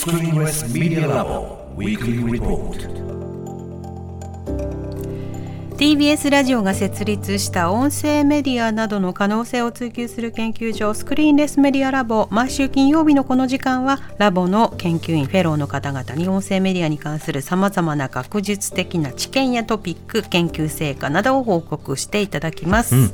Screenless Media Lab Weekly Report. TBS ラジオが設立した音声メディアなどの可能性を追求する研究所 Screenless Media Lab 毎週金曜日のこの時間はラボの研究員フェローの方々に音声メディアに関するさまざまな学術的な知見やトピック研究成果などを報告していただきます、うん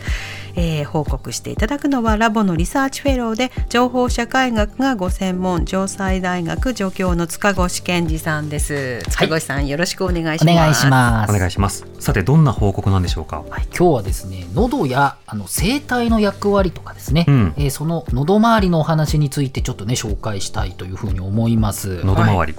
えー報告していただくのはラボのリサーチフェローで情報社会学がご専門城西大学助教の塚越健司さんです。塚越さん、よろしくお願いします。お願いします。お願いします。さてどんな報告なんでしょうか？はい、今日はですね喉やあの声帯の役割とかですね、うん。えーその喉周りのお話についてちょっとね紹介したいというふうに思います。喉周り、はい、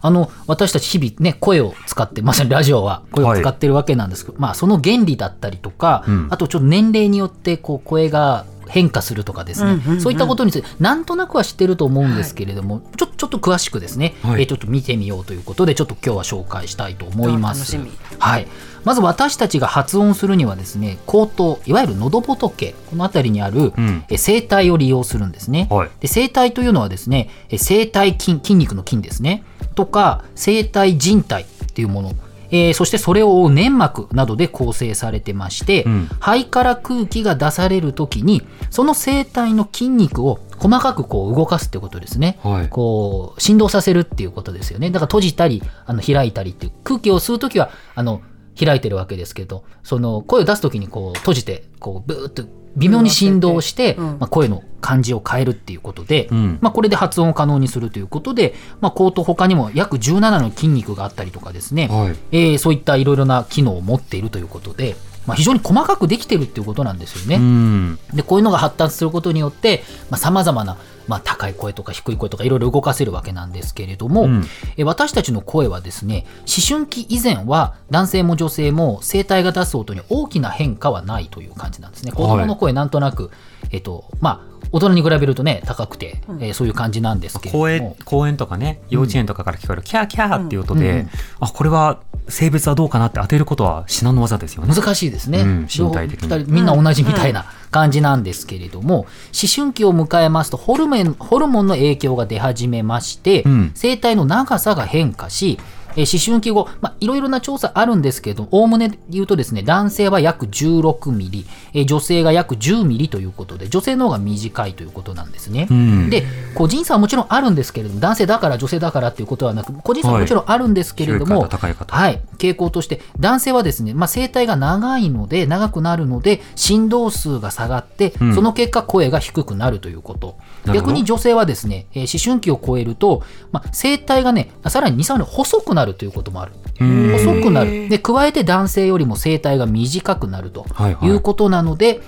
あの私たち日々ね声を使ってまさにラジオは声を使ってるわけなんですけど、まあその原理だったりとか、うん。あとちょっと年齢によってこう声が変化するとかですね、そういったことについてなんとなくは知ってると思うんですけれども、ちょちょっと詳しくですね、はい。えーちょっと見てみようということでちょっと今日は紹介したいと思います。あ楽しみ。はい、まず私たちが発音するにはですね口頭いわゆる喉仏この辺りにある、うん。え声帯を利用するんですね。はい。で声帯というのはですねえ声帯筋筋肉の筋ですね。とか声帯靭帯っていうもの、えーそしてそれを覆う粘膜などで構成されてまして、うん肺から空気が出される時にその声帯の筋肉を細かくこう動かすってことですね。はいこう振動させるっていうことですよね。だから閉じたりあの開いたりっていう空気を吸う時はあの開いてるわけですけどその声を出す時にこう閉じてこうブーッと微妙に振動して、うん。まあ、声の感じを変えるっていうことで、うん。まあ、これで発音を可能にするということで、まあ、口頭他にも約17の筋肉があったりとかですね、はい。えーそういったいろいろな機能を持っているということで、まあ、非常に細かくできてるっていうことなんですよね。うんでこういうのが発達することによってさまざ、まな、まあ、高い声とか低い声とかいろいろ動かせるわけなんですけれども、うんえ私たちの声はですね思春期以前は男性も女性も声帯が出す音に大きな変化はないという感じなんですね。子供の声なんとなく、えっとまあ大人に比べるとね高くて、えーそういう感じなんですけれども。公園公園とかね幼稚園とかから聞こえるキャーキャーっていう音で、うん。うんあこれは性別はどうかなって当てることは至難の技ですよね。難しいですね、うん身体的に。みんな同じみたいな感じなんですけれども、思春期を迎えますとホルモンホルモンの影響が出始めまして、うん。声帯の長さが変化しえー思春期後、まあ、いろいろな調査あるんですけれども、おおむね言うとですね、男性は約16ミリ、えー女性が約10ミリということで、女性の方が短いということなんですね。うん。で、個人差はもちろんあるんですけれども、男性だから女性だからっていうことはなく、個人差はもちろんあるんですけれども、低いい方。はい、傾向として、男性はですね、まあ、声帯が長いので、長くなるので、振動数が下がって、うん。その結果、声が低くなるということ。逆に女性はですね、えー思春期を超えると、まあ、声帯がね、さらに2、3年細くなるということもある。うん細くなる。で、加えて男性よりも声帯が短くなるとはいはいいうことなので、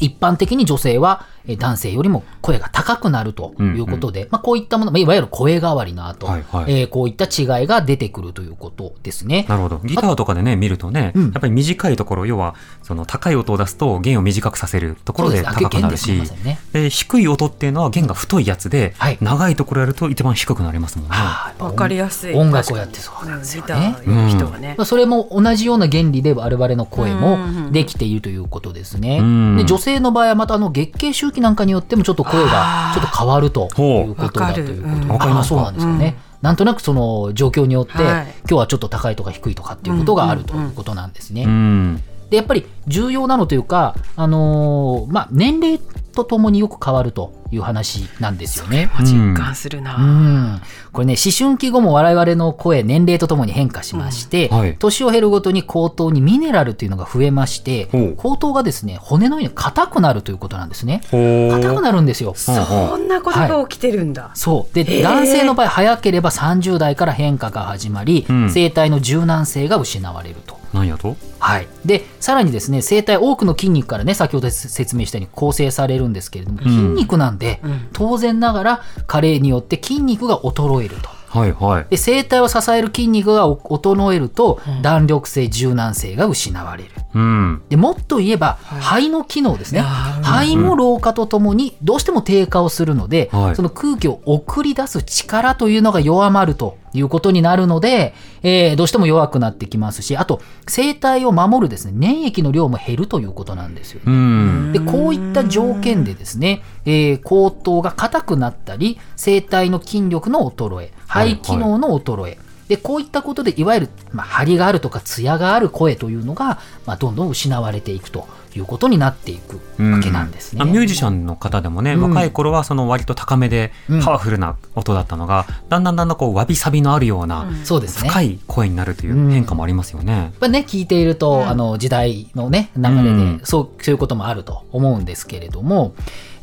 一般的に女性はえー男性よりも声が高くなるということで、まあ、こういったもの、まあいわゆる声変わりの後、はいはい。えーこういった違いが出てくるということですね。なるほど。ギターとかでね、見るとね、うん。やっぱり短いところ、要は、その高い音を出すと弦を短くさせるところで高くなるし弦ですね。低い音っていうのは弦が太いやつではい、長いところやると一番低くなりますもんね。はあわかりやすい。音楽をやってそうなんですよね。ターやる人がね。まあ、それも同じような原理で我々の声うんうんうもん。できているということですね。うん。で女性の場合はまたあの月経周期なんかによってもちょっと声がちょっと変わるということだということうん。わかります。そうなんですよね。なんとなくその状況によって、はい。今日はちょっと高いとか低いとかっていうことがあるということなんですね。うん。でやっぱり重要なのというか、あのーまあ、年齢とともによく変わるという話なんですよね。実感するな、うん、これね思春期後も我々の声年齢とともに変化しまして、うん。はい。年を経るごとに口頭にミネラルというのが増えまして口頭がですね骨のように硬くなるということなんですね。ほ硬くなるんですよ。そんなことが起きてるんだ、そう。で男性の場合早ければ30代から変化が始まり、うん。声帯の柔軟性が失われると。なんやと？はい、でさらにですね声帯多くの筋肉からね先ほど説明したように構成されるんですけれども、筋肉なんで、ん。当然ながら加齢によって筋肉が衰えると。はいはい。で声帯を支える筋肉がお衰えると、弾力性柔軟性が失われる。うん。でもっと言えば、肺の機能ですね。肺も老化とともにどうしても低下をするので、はい。その空気を送り出す力というのが弱まるということになるので、えーどうしても弱くなってきますし、あと、生体を守るですね、粘液の量も減るということなんですよね。うん。でこういった条件でですね、えー口頭が硬くなったり声帯の筋力の衰え肺機能の衰え、でこういったことでいわゆる、まあ、張りがあるとか艶がある声というのが、まあ、どんどん失われていくということになっていくわけなんですね。あミュージシャンの方でもね、うん。若い頃はその割と高めでうん。パワフルな音だったのが、だんだんだんだんこうわびさびのあるようなそうですね。深い声になるという変化もありますよね。やっぱね聞いていると、うん。あの時代のね流れで、うん。そうそういうこともあると思うんですけれども、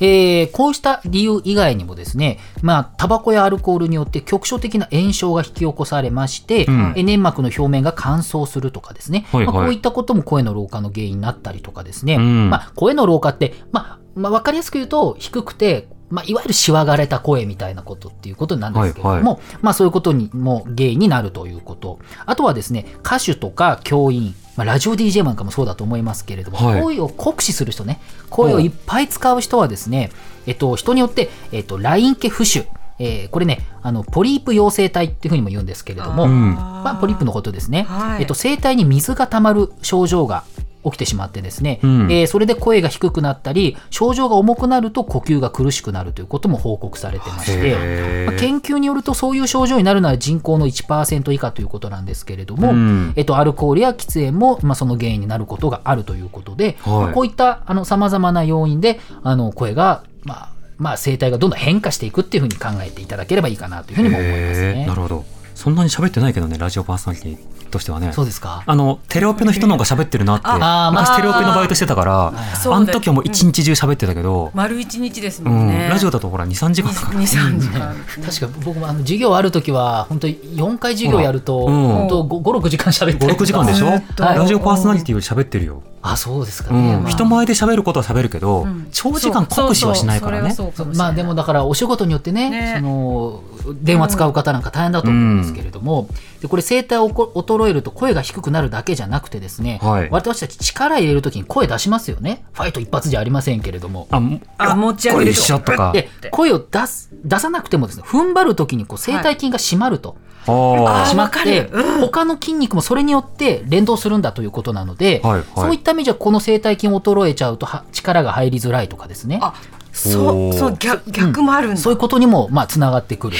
えーこうした理由以外にもですねまあタバコやアルコールによって局所的な炎症が引き起こされまして、うん。えー粘膜の表面が乾燥するとかですね、はいはい。まあ、こういったことも声の老化の原因になったりとかですね、うん。まあ、声の老化って、まあまあ、分かりやすく言うと低くてまあ、いわゆるしわがれた声みたいなことっていうことなんですけれども、まあ、そういうことにも原因になるということ。あとはですね、歌手とか教員、まあ、ラジオ DJ なんかもそうだと思いますけれども、はい声を酷使する人ね、声をいっぱい使う人はですね、えっと、人によって、えっと、ライン系浮腫、えーこれね、あの、ポリープ陽性体っていうふうにも言うんですけれども、うん。まあ、ポリープのことですね。はい。えっと、声帯に水が溜まる症状が起きてしまってですね、うん。えーそれで声が低くなったり、症状が重くなると呼吸が苦しくなるということも報告されてまして、まあ研究によるとそういう症状になるのは人口の1%以下ということなんですけれども、うん。えっと、アルコールや喫煙も、まあ、その原因になることがあるということで、はい。まあこういったさまざまな要因であの声が、まあまあ、声帯がどんどん変化していくっていうふうに考えていただければいいかなというふうにも思いますね。な。るほど。そんなに喋ってないけどね、ラジオパーソナリティとしてはね。そうですか。あのテレオペの人の方が喋ってるなって。ああーまあ昔テレオペのバイトしてたからあの時はもう一日中喋ってたけど、丸一日ですうんもんね。ラジオだとほら23時間かかる。二三時間。確か僕もあの授業ある時は本当に4回授業やると、うん。本当56時間喋ってる。56時間でしょ？ラジオパーソナリティより喋ってるよ、あそうですかうね、人前で喋ることは喋るけど、うん。長時間酷使はしないからね。まあでもだからお仕事によってねね。その電話使う方なんか大変だと。思うんですけれども、でこれ声帯をこ衰えると声が低くなるだけじゃなくてですね、はい。私たち力入れるときに声出しますよね。ファイト一発じゃありませんけれども。あもあ持ち上げると。か。で声を出す出さなくてもですね踏ん張るときにこう声帯筋が締まると、ああーしまってる。うん。他の筋肉もそれによって連動するんだということなので、はいはい。そういった意味じゃこの声帯筋衰えちゃうとは力が入りづらいとかですね。あ、そうそう逆逆もあるんだ。そういうことにもまあつながってくる。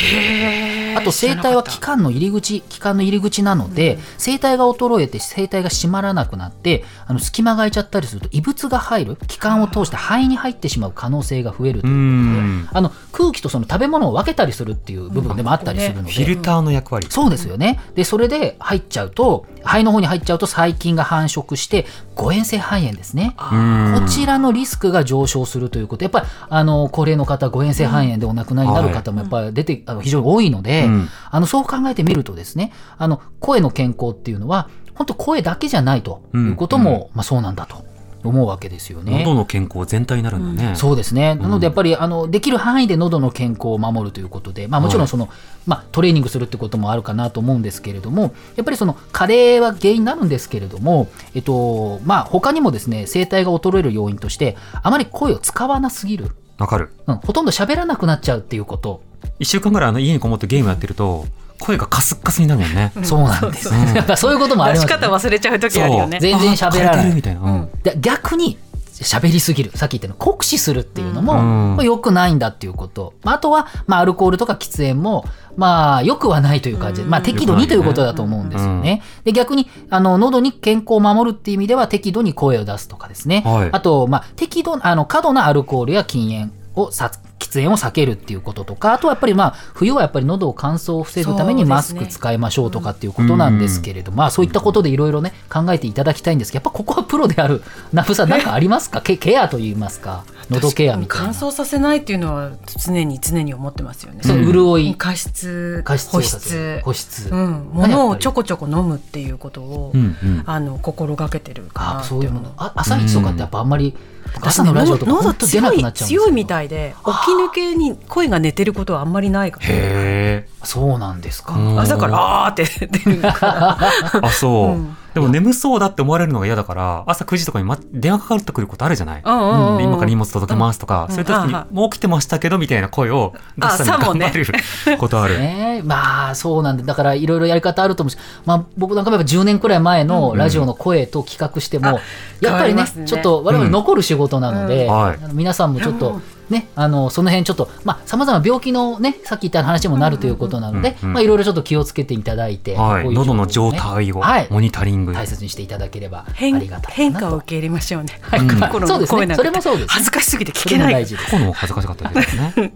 あと声帯は気管の入り口気管の入り口なので、声帯が衰えて声帯が締まらなくなってあの隙間が空いちゃったりすると異物が入る気管を通して肺に入ってしまう可能性が増えるとういうことでん。あの空気とその食べ物を分けたりするっていう部分でもあったりするので、フィルターの役割、そうですよね。で、それで入っちゃうと、肺の方に入っちゃうと細菌が繁殖して、誤嚥性肺炎ですね。うんこちらのリスクが上昇するということ、やっぱりあの高齢の方、誤嚥性肺炎でお亡くなりになる方もやっぱり出て、あの非常に多いので、うん。あのそう考えてみるとですね、あの声の健康っていうのは、本当声だけじゃないということも、まあ、そうなんだと思うわけですよね。喉の健康全体になるんだね、そうですね。なのでやっぱりあのできる範囲で喉の健康を守るということで、まあもちろんその、まあトレーニングするってこともあるかなと思うんですけれども、やっぱりその加齢は原因になるんですけれども、えっとまあ他にもですね声帯が衰える要因としてあまり声を使わなすぎる、わかる。うん、ほとんど喋らなくなっちゃうっていうこと。1週間ぐらいあの家にこもってゲームやってると声がカスッカスになるもん。ね、そうなんです。やっぱそう。いうこともあり出します、ね。方忘れちゃう時あるよね。全然喋らない。るみたいな、うん。で逆に喋りすぎる。さっき言ったように酷使するっていうのも、うん。まあ良くないんだっていうこと、まあ、あとは、まあ、アルコールとか喫煙もまあ良くはないという感じ。で、まあ、適度にということだと思うんですよね。で逆にあの喉に健康を守るっていう意味では適度に声を出すとかですね、はい。あと、まあ、適度あの過度なアルコールや禁煙をさ喫煙を避けるっていうこととかあとはやっぱりまあ冬はやっぱり喉を乾燥を防ぐためにマスク使いましょうとかっていうことなんですけれども、まあそういったことでいろいろね考えていただきたいんですけどやっぱここはプロであるナフさんなんかありますか？ケケアといいますか？喉ケアみたいな。乾燥させないっていうのは常に常に思ってますよね。そう潤い。加湿、加湿保湿、保湿、うん、物をちょこちょこ飲むっていうことを、うんうん。あの心がけてるかなってあそういうもの。あ朝一とかってやっぱあんまり朝朝ののラジオとか喉本当出なくなっちゃうんですよ。強い強いみたいで起き抜けに声が寝てることはあんまりないから。へえそうなんですか、うん。朝からあーって出るから、あそう、うんでも眠そうだって思われるのが嫌だから、朝9時とかに、ま、電話かかってくることあるじゃない、うんうんうんで今から荷物届けますとか、うん。そういう時に、もう起きてましたけど、みたいな声を出すた頑張れることある。ね まあそうなんでだからいろいろやり方あると思うし、まあ、僕なんかもやっぱ10年くらい前のラジオの声と企画しても、やっぱりね変わりますね。ちょっと我々残る仕事なので、うん。はい。皆さんもちょっと。ね、あのその辺ちょっとさまざ、まな病気のねさっき言った話にもなるということなので、まあいろいろちょっと気をつけていただいて、はい。こういう喉の状態をはい。モニタリング。大切にしていただければあ変りがたい変化を受け入れましょうね。うん。心の声なんて。それもそうですね。恥ずかしすぎて聞けない。大事です。このも恥ずかしかったですね。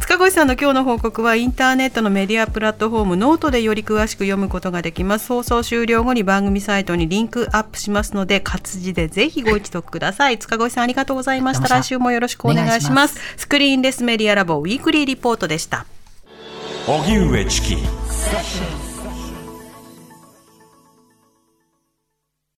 塚越さんの今日の報告はインターネットのメディアプラットフォームノートでより詳しく読むことができます。放送終了後に番組サイトにリンクアップしますので活字でぜひご一読ください。塚越さんありがとうございました。ありがとうございました。来週もよろしくお願いします。 Screenless Media Lab Weekly Reportトでした。荻上チキ。